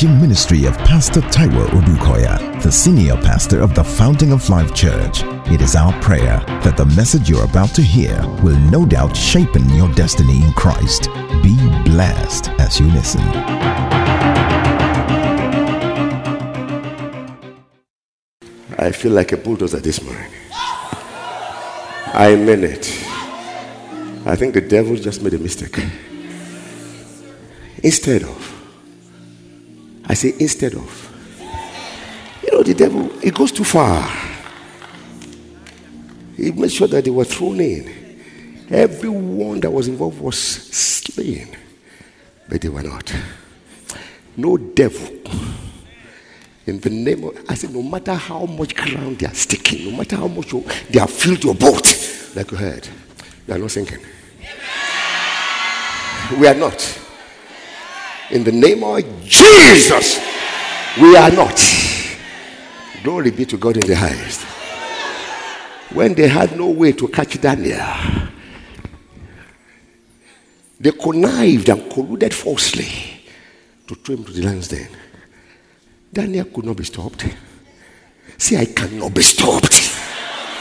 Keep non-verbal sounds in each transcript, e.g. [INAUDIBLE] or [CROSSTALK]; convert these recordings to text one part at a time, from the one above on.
teaching ministry of Pastor Taiwo Odukoya, the senior pastor of the Fountain of Life Church. It is our prayer that the message you're about to hear will no doubt shape your destiny in Christ. Be blessed as you listen. I feel like a bulldozer this morning. I mean it. I think the devil just made a mistake. Instead of, I say instead of, you know, the devil, it goes too far. He made sure that they were thrown in. Everyone that was involved was slain, but they were not. No devil. In the name of, I said, no matter how much ground they are sticking, no matter how much you, they have filled your boat, like you heard, you are not sinking. We are not. In the name of Jesus, we are not. Glory be to God in the highest. When they had no way to catch Daniel, they connived and colluded falsely to throw him to the lion's den. Daniel could not be stopped. See, I cannot be stopped.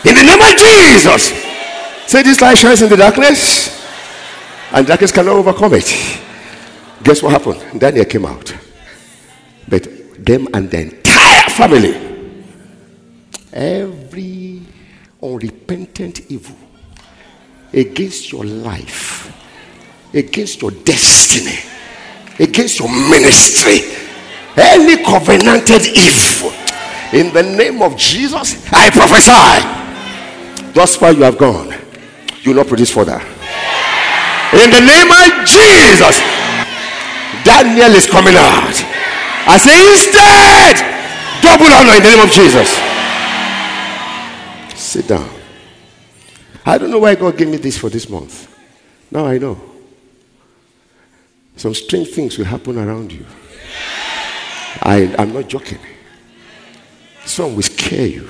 In the name of Jesus. Say, this light shines in the darkness, and darkness cannot overcome it. Guess what happened? Daniel came out. But them and the entire family, every unrepentant evil against your life, against your destiny, against your ministry, any covenanted evil, in the name of Jesus, I prophesy. Thus far you have gone, you will not produce further. In the name of Jesus, Daniel is coming out. I say, instead, double honor in the name of Jesus. Sit down. I don't know why God gave me this for this month. Now I know. Some strange things will happen around you. I, I'm not joking. Some will scare you.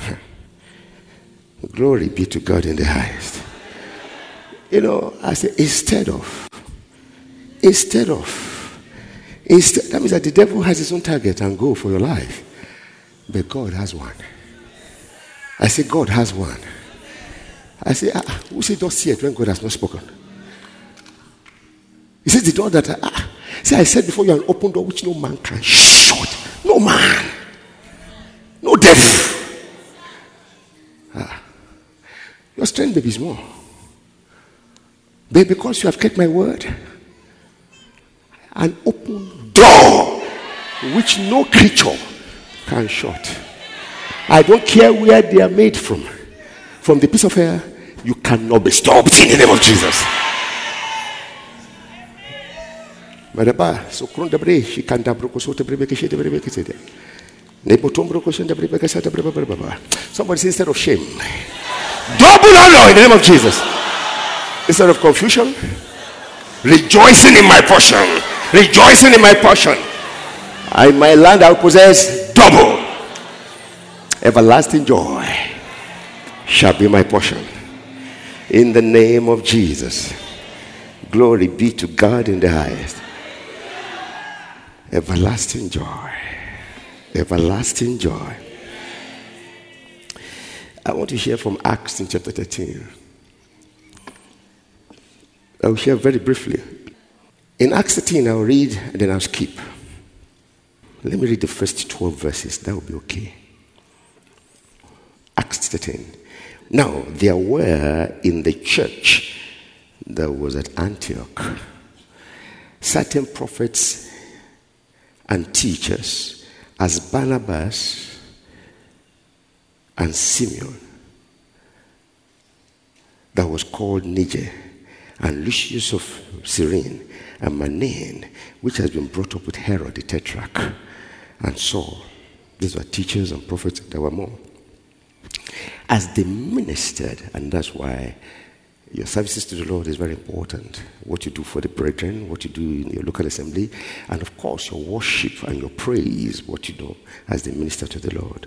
[LAUGHS] Glory be to God in the highest. You know, I say, instead of, instead of, instead, that means that the devil has his own target and goal for your life. But God has one. I say, God has one. I say, ah, who said don't see it when God has not spoken? He says, the door that, I, ah, see, I said before you an open door which no man can shut. No man. No devil. Ah. Your strength, baby, is more. But because you have kept my word, an open door which no creature can shut. I don't care where they are made from. From the piece of air, you cannot be stopped in the name of Jesus. Somebody say instead of shame, double honor in the name of Jesus. Instead of confusion, rejoicing in my portion. Rejoicing in my portion. I my land I will possess double. Everlasting joy shall be my portion. In the name of Jesus. Glory be to God in the highest. Everlasting joy. Everlasting joy. I want to hear from Acts in chapter 13. I will share very briefly. In Acts 13, I'll read and then I'll skip. Let me read the first 12 verses. That will be okay. Acts 13. Now, there were in the church that was at Antioch certain prophets and teachers as Barnabas and Simeon that was called Niger and Lucius of Cyrene and Manaen, which has been brought up with Herod the Tetrarch and Saul. These were teachers and prophets, there were more. As they ministered, and that's why your services to the Lord is very important. What you do for the brethren, what you do in your local assembly, and of course your worship and your praise, what you do as they minister to the Lord.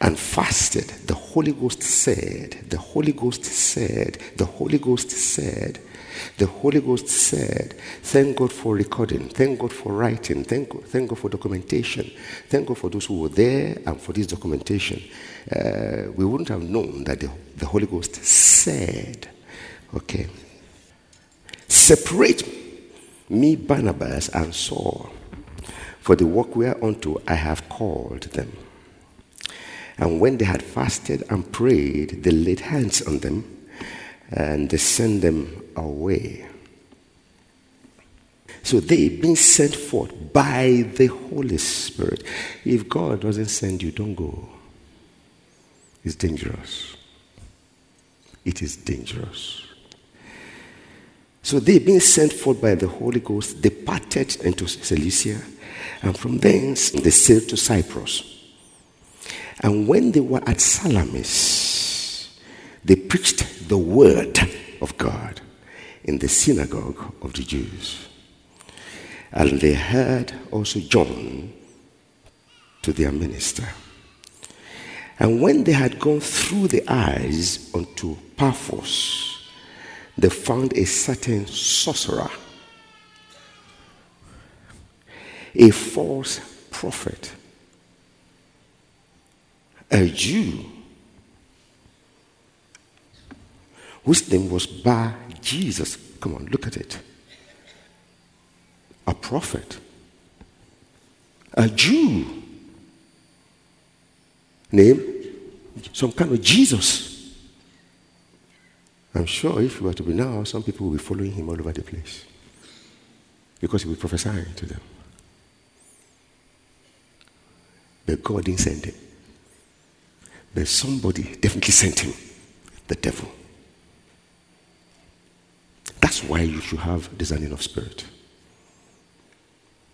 And fasted, the Holy Ghost said, the Holy Ghost said, the Holy Ghost said, the Holy Ghost said, Thank God for recording, thank God for writing, thank God, thank God for documentation, thank God for those who were there and for this documentation. Uh, we wouldn't have known that the, the Holy Ghost said, Okay, separate me, Barnabas, and Saul for the work whereunto I have called them. And when they had fasted and prayed, they laid hands on them and they sent them away. So they being sent forth by the Holy Spirit. If God doesn't send you, don't go. It's dangerous. It is dangerous. So they being sent forth by the Holy Ghost departed into Cilicia, and from thence they sailed to Cyprus. And when they were at Salamis, they preached the word of God in the synagogue of the Jews. And they heard also John to their minister. And when they had gone through the eyes unto Paphos, they found a certain sorcerer, a false prophet a Jew whose name was Bar Jesus. Come on, look at it. A prophet. A Jew. Name? Some kind of Jesus. I'm sure if you were to be now, some people will be following him all over the place. Because he will be prophesying to them. But God didn't send him. But somebody definitely sent him the devil. That's why you should have discerning of spirit.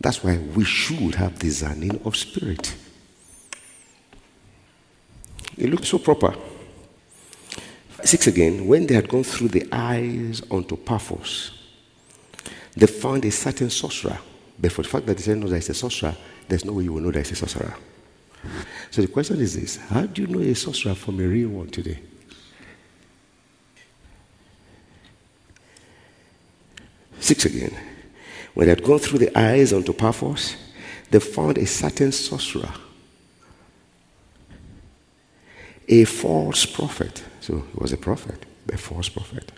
That's why we should have discerning of spirit. It looked so proper. Six again, when they had gone through the eyes unto Paphos, they found a certain sorcerer. But for the fact that they said no, there is a sorcerer, there's no way you will know there is a sorcerer. So the question is this How do you know a sorcerer from a real one today? Six again. When they had gone through the eyes unto Paphos, they found a certain sorcerer, a false prophet. So he was a prophet, a false prophet.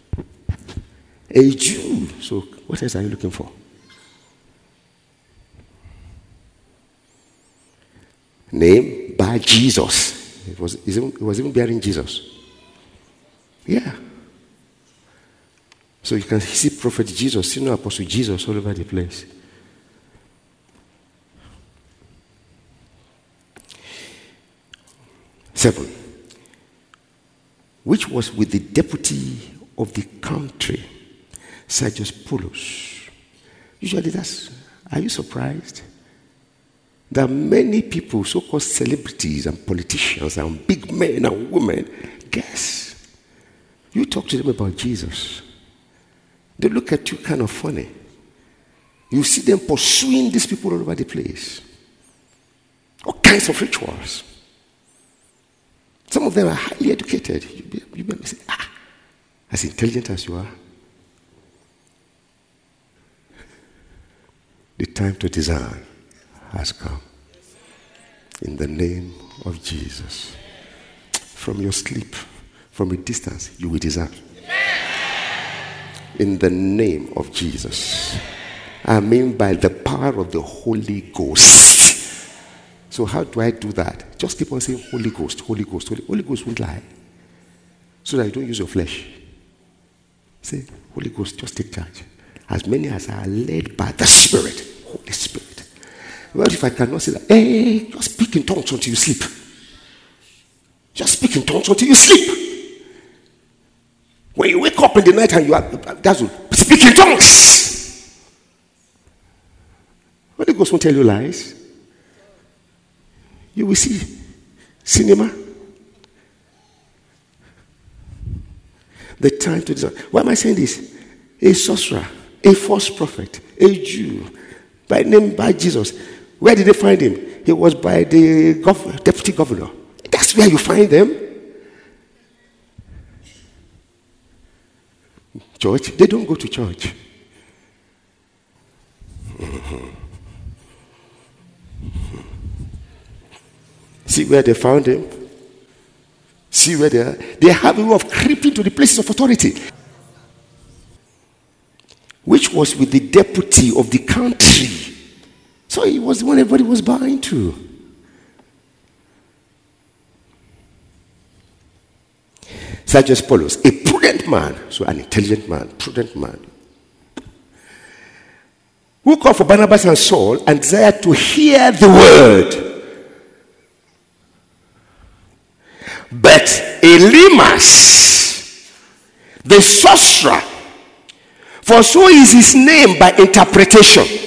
A Jew. So what else are you looking for? Name Bar Jesus. It was, it was even bearing Jesus. Yeah. So you can see Prophet Jesus, senior Apostle Jesus all over the place. Seven. Which was with the deputy of the country, Sergius Paulus. Usually that's, are you surprised? There are many people, so called celebrities and politicians and big men and women. Guess. You talk to them about Jesus. They look at you kind of funny. You see them pursuing these people all over the place. All kinds of rituals. Some of them are highly educated. You, be, you be say, ah, as intelligent as you are. The time to design has come. In the name of Jesus. From your sleep, from a distance, you will discern. In the name of Jesus. I mean by the power of the Holy Ghost. So, how do I do that? Just keep on saying Holy Ghost, Holy Ghost, Holy, Holy Ghost won't lie. So that you don't use your flesh. Say, Holy Ghost, just take charge. As many as are led by the Spirit, Holy Spirit. What if I cannot say that? Hey, just speak in tongues until you sleep. Just speak in tongues until you sleep. When you wake up in the night and you are, that's what, speak in tongues. Holy Ghost won't tell you lies. You will see cinema. The time to design. Why am I saying this? A sorcerer, a false prophet, a Jew, by name Bar Jesus where did they find him? He was by the gov- deputy governor. That's where you find them. Church, they don't go to church. [LAUGHS] See where they found him? See where they are? They have a way of creeping to the places of authority, which was with the deputy of the country. So he was the one everybody was buying to. Sergius Paulus, a prudent man, so an intelligent man, prudent man, who called for Barnabas and Saul and desired to hear the word. But Elymas, the sorcerer, for so is his name by interpretation.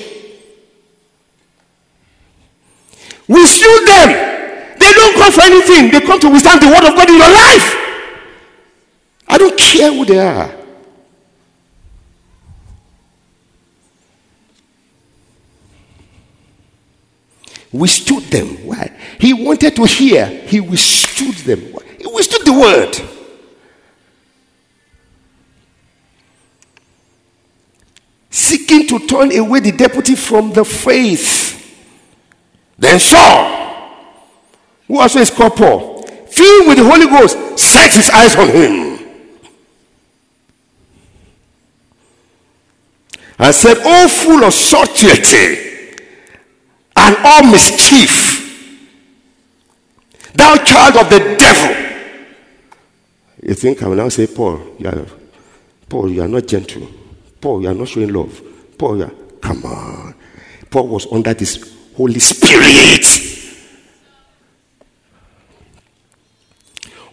We sue them. They don't come for anything. They come to withstand the word of God in your life. I don't care who they are. withstood them. Why? He wanted to hear. He withstood them. He withstood the word. Seeking to turn away the deputy from the faith. Then Saul, who also is called Paul, filled with the Holy Ghost, set his eyes on him. And said, Oh, full of subtlety and all mischief. Thou child of the devil. You think I will now say, Paul, you are, Paul, you are not gentle. Paul, you are not showing love. Paul, you are, come on. Paul was under this Holy Spirit.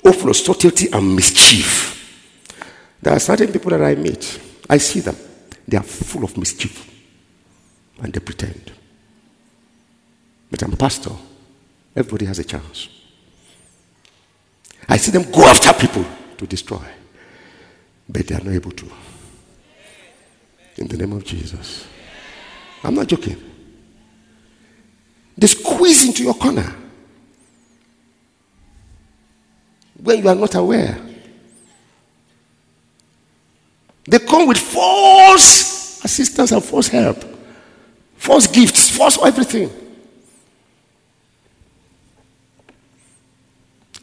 Of subtlety and mischief. There are certain people that I meet. I see them. They are full of mischief. And they pretend. But I'm pastor. Everybody has a chance. I see them go after people to destroy, but they are not able to. In the name of Jesus. I'm not joking. They squeeze into your corner when you are not aware. They come with false assistance and false help, false gifts, false everything.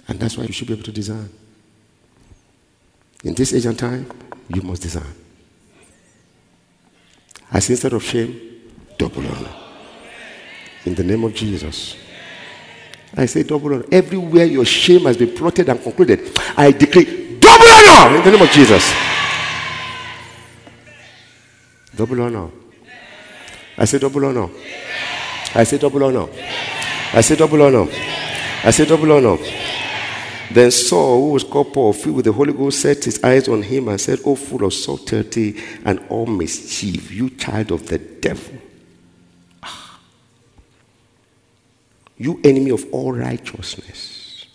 And that's why you should be able to design. In this age and time, you must design. Say instead of shame, double honor. In the name of Jesus. I say double honor. Everywhere your shame has been plotted and concluded, I decree double honor in the name of Jesus. Double honor. I say double honor. I say double honor. I say double honor. I say double honor. Then Saul, who was called Paul, filled with the Holy Ghost, set his eyes on him and said, O full of subtlety and all mischief, you child of the devil. You enemy of all righteousness.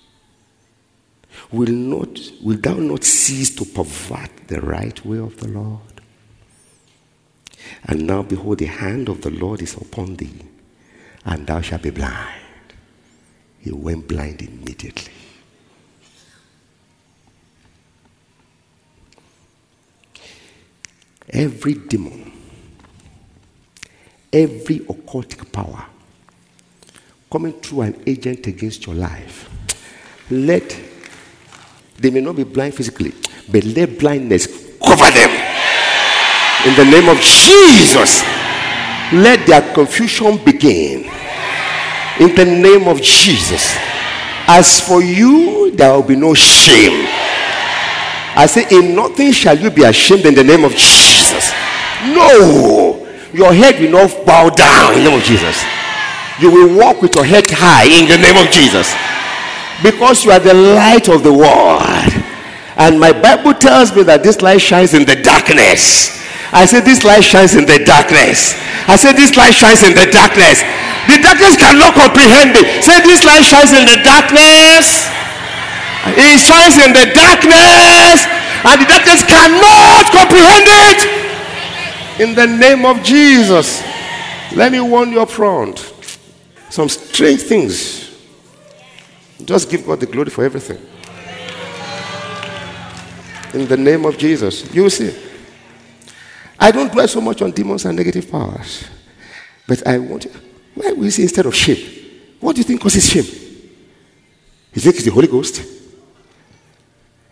Will, not, will thou not cease to pervert the right way of the Lord? And now behold, the hand of the Lord is upon thee, and thou shalt be blind. He went blind immediately. Every demon, every occultic power coming through an agent against your life, let they may not be blind physically, but let blindness cover them. In the name of Jesus, let their confusion begin. In the name of Jesus. As for you, there will be no shame. I say, In nothing shall you be ashamed in the name of Jesus. No, your head will not bow down in the name of Jesus. You will walk with your head high in the name of Jesus. Because you are the light of the world. And my Bible tells me that this light shines in the darkness. I say, This light shines in the darkness. I say, This light shines in the darkness. The darkness cannot comprehend it. Say, This light shines in the darkness. It shines in the darkness, and the darkness cannot comprehend it. In the name of Jesus, let me warn you up front. Some strange things Just give God the glory for everything. In the name of Jesus. You see. I don't dwell so much on demons and negative powers. But I want why you say instead of shame? What do you think causes shame? You think it's the Holy Ghost?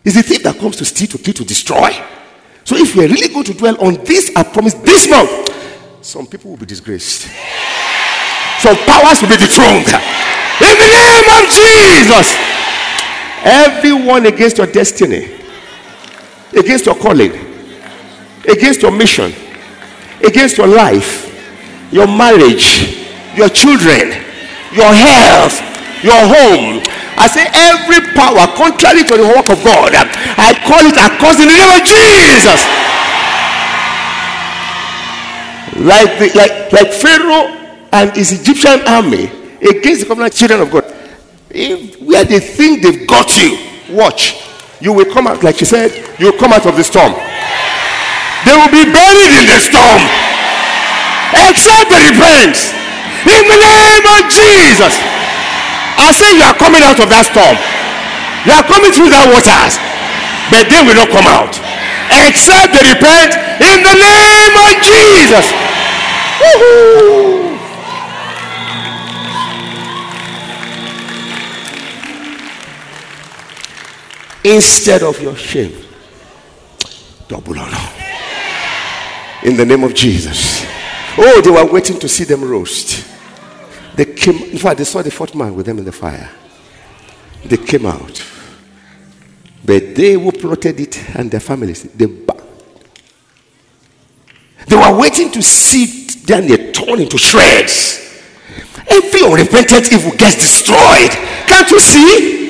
It's the thief that comes to steal, to kill, to destroy. So if we're really going to dwell on this, I promise this month, some people will be disgraced. Some powers will be dethroned. In the name of Jesus. Everyone against your destiny, against your calling, against your mission, against your life, your marriage, your children, your health, your home. I say every power contrary to the work of God, I call it across in the name of Jesus. Like, the, like, like Pharaoh and his Egyptian army against the covenant children of God. If, where they think they've got you, watch. You will come out, like she said, you will come out of the storm. They will be buried in the storm. Except they repent. In the name of Jesus. I say you are coming out of that storm. You are coming through that waters. But they will not come out. Except they repent in the name of Jesus. Woo-hoo. Instead of your shame, double honor. In the name of Jesus. Oh, they were waiting to see them roast. They came, in fact, they saw the fourth man with them in the fire. They came out. But they who plotted it and their families, they They were waiting to see Daniel torn into shreds. Every unrepentant evil gets destroyed. Can't you see?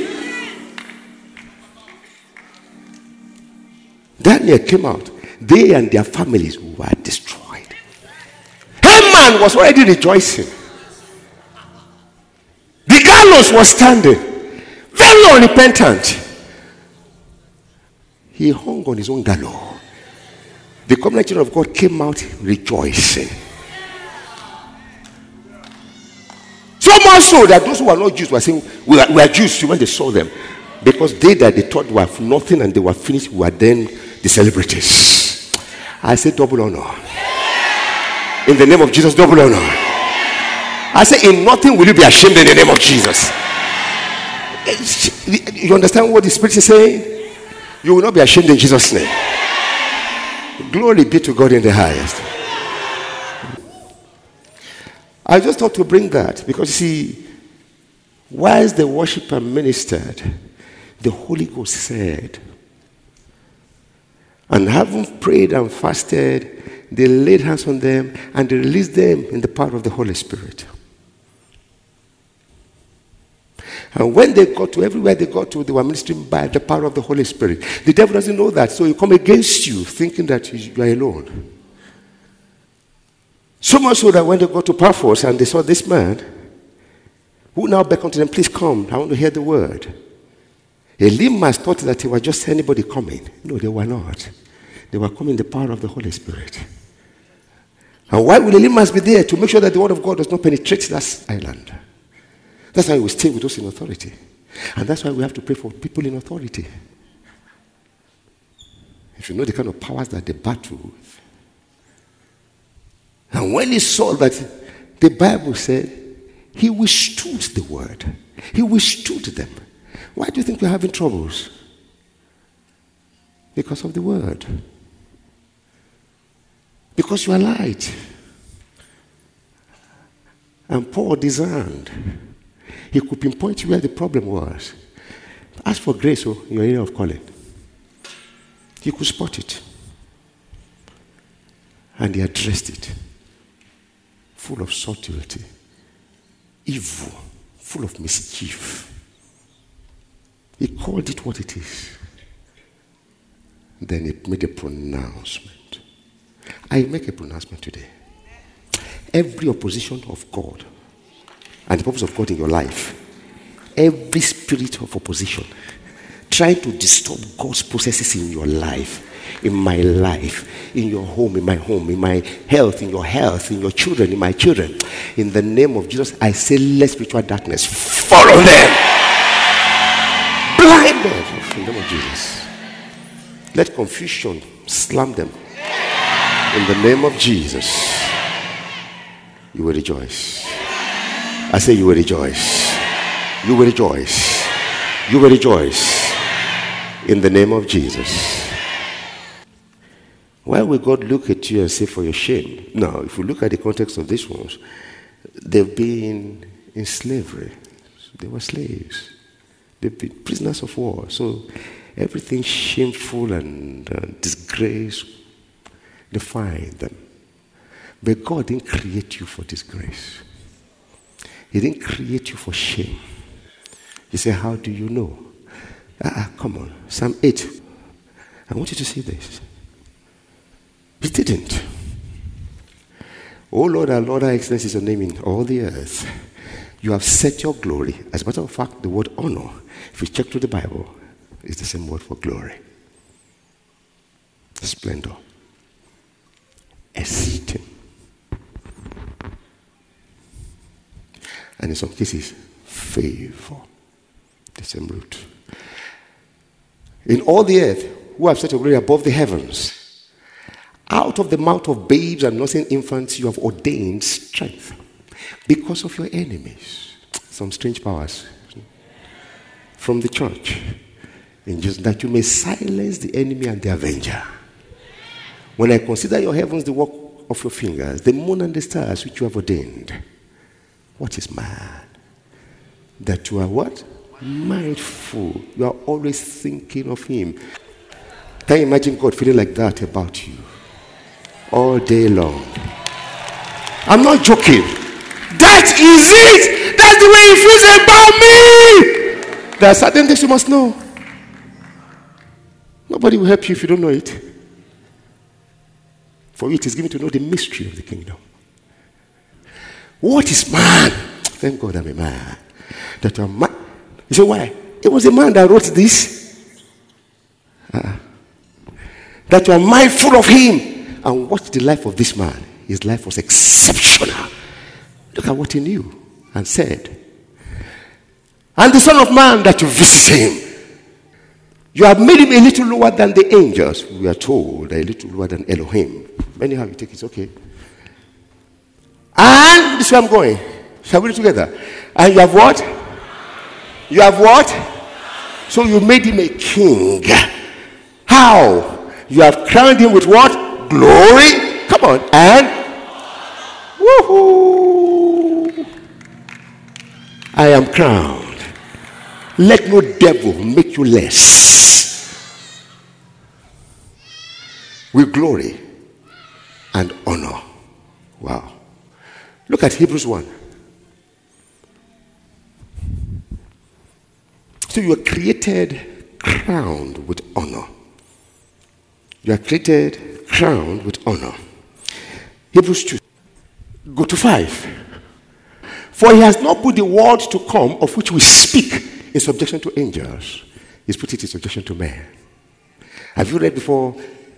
Daniel came out. They and their families were destroyed. Haman was already rejoicing. The gallows was standing, very unrepentant. He hung on his own gallows. The covenant of God came out rejoicing. So much so that those who were not Jews were saying, We are, we are Jews when they saw them. Because they that they thought were nothing and they were finished were then the celebrities. I say double honor. In the name of Jesus, double honor. I say, in nothing will you be ashamed in the name of Jesus. You understand what the Spirit is saying? You will not be ashamed in Jesus' name. Glory be to God in the highest. I just thought to bring that because, see, whilst the worshiper ministered, the Holy Ghost said, and having prayed and fasted, they laid hands on them and they released them in the power of the Holy Spirit. And when they got to everywhere they got to, they were ministering by the power of the Holy Spirit. The devil doesn't know that, so he come against you, thinking that you are alone. So much so that when they got to Paphos and they saw this man, who now beckoned to them, please come, I want to hear the word. Elymas thought that he was just anybody coming. No, they were not. They were coming in the power of the Holy Spirit. And why will Elymas be there? To make sure that the word of God does not penetrate that island. That's why we stay with those in authority. And that's why we have to pray for people in authority. If you know the kind of powers that they battle with. And when he saw that, the Bible said, he withstood the word. He withstood them. Why do you think we're having troubles? Because of the word. Because you are light. And Paul discerned. He could pinpoint where the problem was. Ask for grace oh, your area of calling. He could spot it. And he addressed it. Full of subtlety, evil, full of mischief. He called it what it is. Then he made a pronouncement. I make a pronouncement today. Every opposition of God and the purpose of God in your life, every spirit of opposition trying to disturb God's processes in your life, in my life, in your home, in my home, in my health, in your health, in your children, in my children. In the name of Jesus, I say, let spiritual darkness follow them. Blinded in the name of Jesus. Let confusion slam them in the name of Jesus. You will rejoice. I say, You will rejoice. You will rejoice. You will rejoice in the name of Jesus. Why will God look at you and say, For your shame? Now, if you look at the context of these ones, they've been in slavery, they were slaves, they've been prisoners of war. So, everything shameful and uh, disgrace defined them. But God didn't create you for disgrace. He didn't create you for shame. He said, How do you know? Ah, come on. Psalm 8. I want you to see this. He didn't. Oh Lord, our Lord, our excellence is your name in all the earth. You have set your glory. As a matter of fact, the word honor, if you check through the Bible, is the same word for glory. Splendor. Esteem. And in some cases, favor. The same root. In all the earth, who have set your glory above the heavens. Out of the mouth of babes and nursing infants, you have ordained strength because of your enemies. Some strange powers from the church. And just that you may silence the enemy and the avenger. When I consider your heavens, the work of your fingers, the moon and the stars which you have ordained, what is man? That you are what? Mindful. You are always thinking of him. Can you imagine God feeling like that about you? All day long. I'm not joking. That is it. That's the way he feels about me. There are certain things you must know. Nobody will help you if you don't know it. For it is given to know the mystery of the kingdom. What is man? Thank God I'm a man. That you're man. You say, why? It was a man that wrote this. Uh, that you are mindful of him. And watch the life of this man. His life was exceptional. Look at what he knew and said. And the Son of Man that you visit him. You have made him a little lower than the angels. We are told a little lower than Elohim. Anyhow, you take it, okay. And this is where I'm going. Shall we do together? And you have what? You have what? So you made him a king. How? You have crowned him with what? Glory. Come on. And woohoo! I am crowned. Let no devil make you less. With glory and honor. Wow. Look at Hebrews 1. So you are created crowned with honor. You are created crowned with honor. Hebrews 2. Go to 5. For he has not put the world to come of which we speak in subjection to angels. He's put it in subjection to men. Have you read before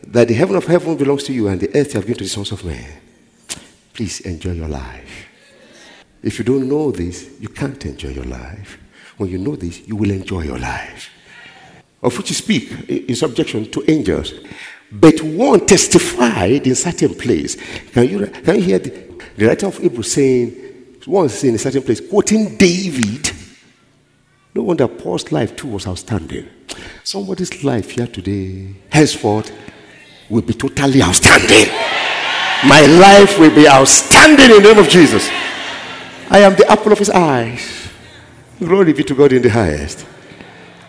that the heaven of heaven belongs to you and the earth you have given to the sons of men? Please enjoy your life. If you don't know this, you can't enjoy your life. When you know this, you will enjoy your life. Of which you speak in subjection to angels. But one testified in certain place. Can you, can you hear the, the writer of Hebrews saying, once in a certain place, quoting David. No wonder Paul's life too was outstanding. Somebody's life here today, henceforth, will be totally outstanding. My life will be outstanding in the name of Jesus. I am the apple of his eyes. Glory be to God in the highest.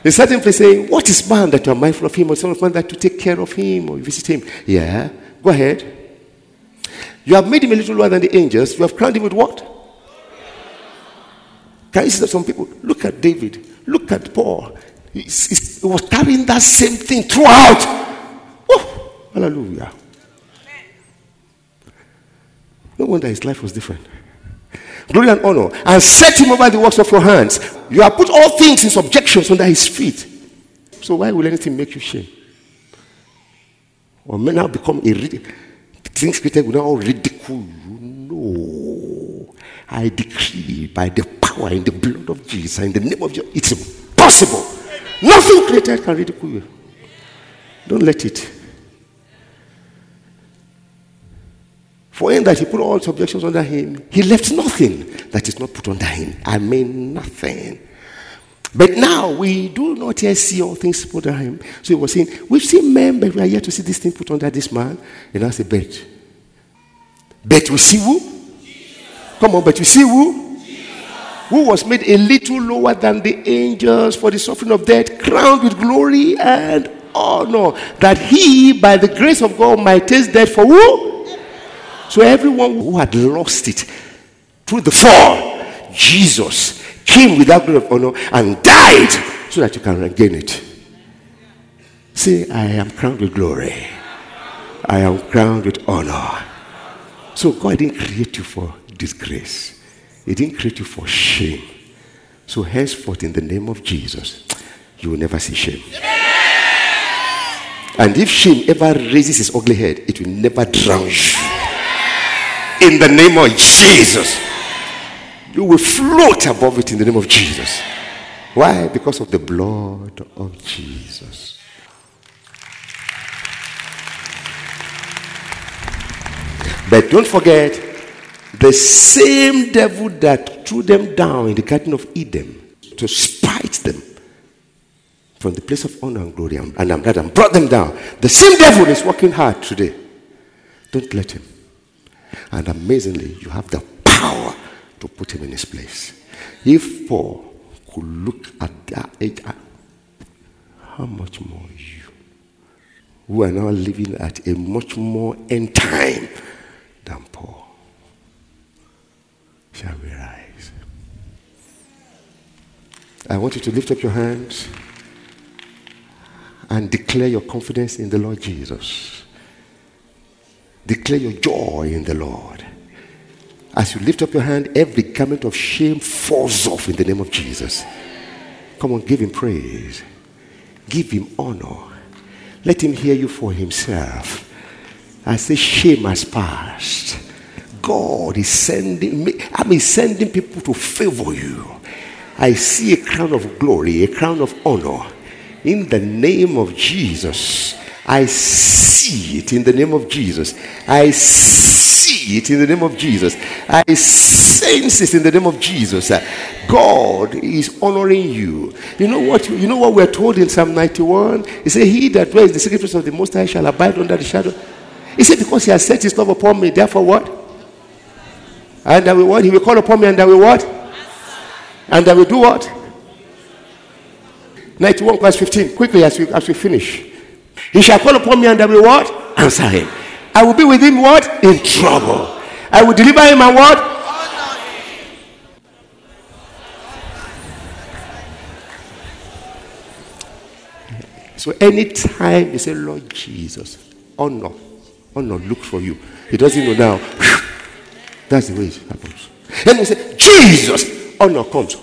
In certain place saying, What is man that you are mindful of him, or son of man that you take care of him or visit him? Yeah. Go ahead. You have made him a little lower than the angels. You have crowned him with what? Can you see that some people look at David, look at Paul? He was carrying that same thing throughout. Oh, hallelujah. No wonder his life was different glory and honor, and set him over the works of your hands. You have put all things in subjection under his feet. So why will anything make you shame? Or may now become a rid- things created will now ridicule you. No. I decree by the power in the blood of Jesus, in the name of Jesus, it's impossible. Nothing created can ridicule you. Don't let it. For him that he put all subjections under him, he left nothing that is not put under him. I mean nothing. But now we do not yet see all things put under him. So he was saying, We've seen men, but we are yet to see this thing put under this man. And I said, Bet. Bet we see who? Come on, but you see who? Who was made a little lower than the angels for the suffering of death, crowned with glory and honor, that he, by the grace of God, might taste death for who? So everyone who had lost it through the fall, Jesus came with that glory of honor and died so that you can regain it. Say, I am crowned with glory. I am crowned with honor. So God didn't create you for disgrace. He didn't create you for shame. So henceforth, in the name of Jesus, you will never see shame. And if shame ever raises its ugly head, it will never drown you. In the name of Jesus. You will float above it in the name of Jesus. Why? Because of the blood of Jesus. But don't forget, the same devil that threw them down in the Garden of Eden to spite them from the place of honor and glory and, and, and brought them down. The same devil is working hard today. Don't let him. And amazingly, you have the power to put him in his place. If Paul could look at that age, how much more you, who are now living at a much more end time than Paul, shall we rise? I want you to lift up your hands and declare your confidence in the Lord Jesus. Declare your joy in the Lord. As you lift up your hand, every garment of shame falls off in the name of Jesus. Come on, give him praise. Give him honor. Let him hear you for himself. I say, shame has passed. God is sending me, I mean, sending people to favor you. I see a crown of glory, a crown of honor. In the name of Jesus, I see it in the name of Jesus. I see it in the name of Jesus. I sense it in the name of Jesus. God is honoring you. You know what? You know what we're told in Psalm 91? He said, He that dwells in the secret place of the Most High shall abide under the shadow. He said, Because he has set his love upon me, therefore what? And I will what? He will call upon me and I will what? And I will do what? 91 verse 15. Quickly as we, as we finish. He shall call upon me and I will what? Answer him. I will be with him what? In trouble. I will deliver him and what? Honor him. So anytime you say, Lord Jesus, honor, honor look for you. He doesn't know now. That's the way it happens. Then you say, Jesus, honor comes.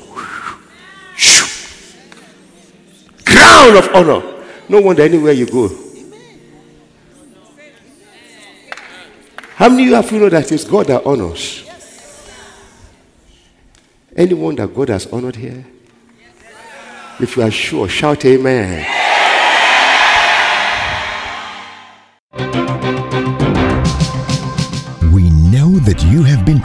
Crown of honor. No wonder anywhere you go. How many of you have you know that it's God that honors? Anyone that God has honored here? If you are sure, shout amen.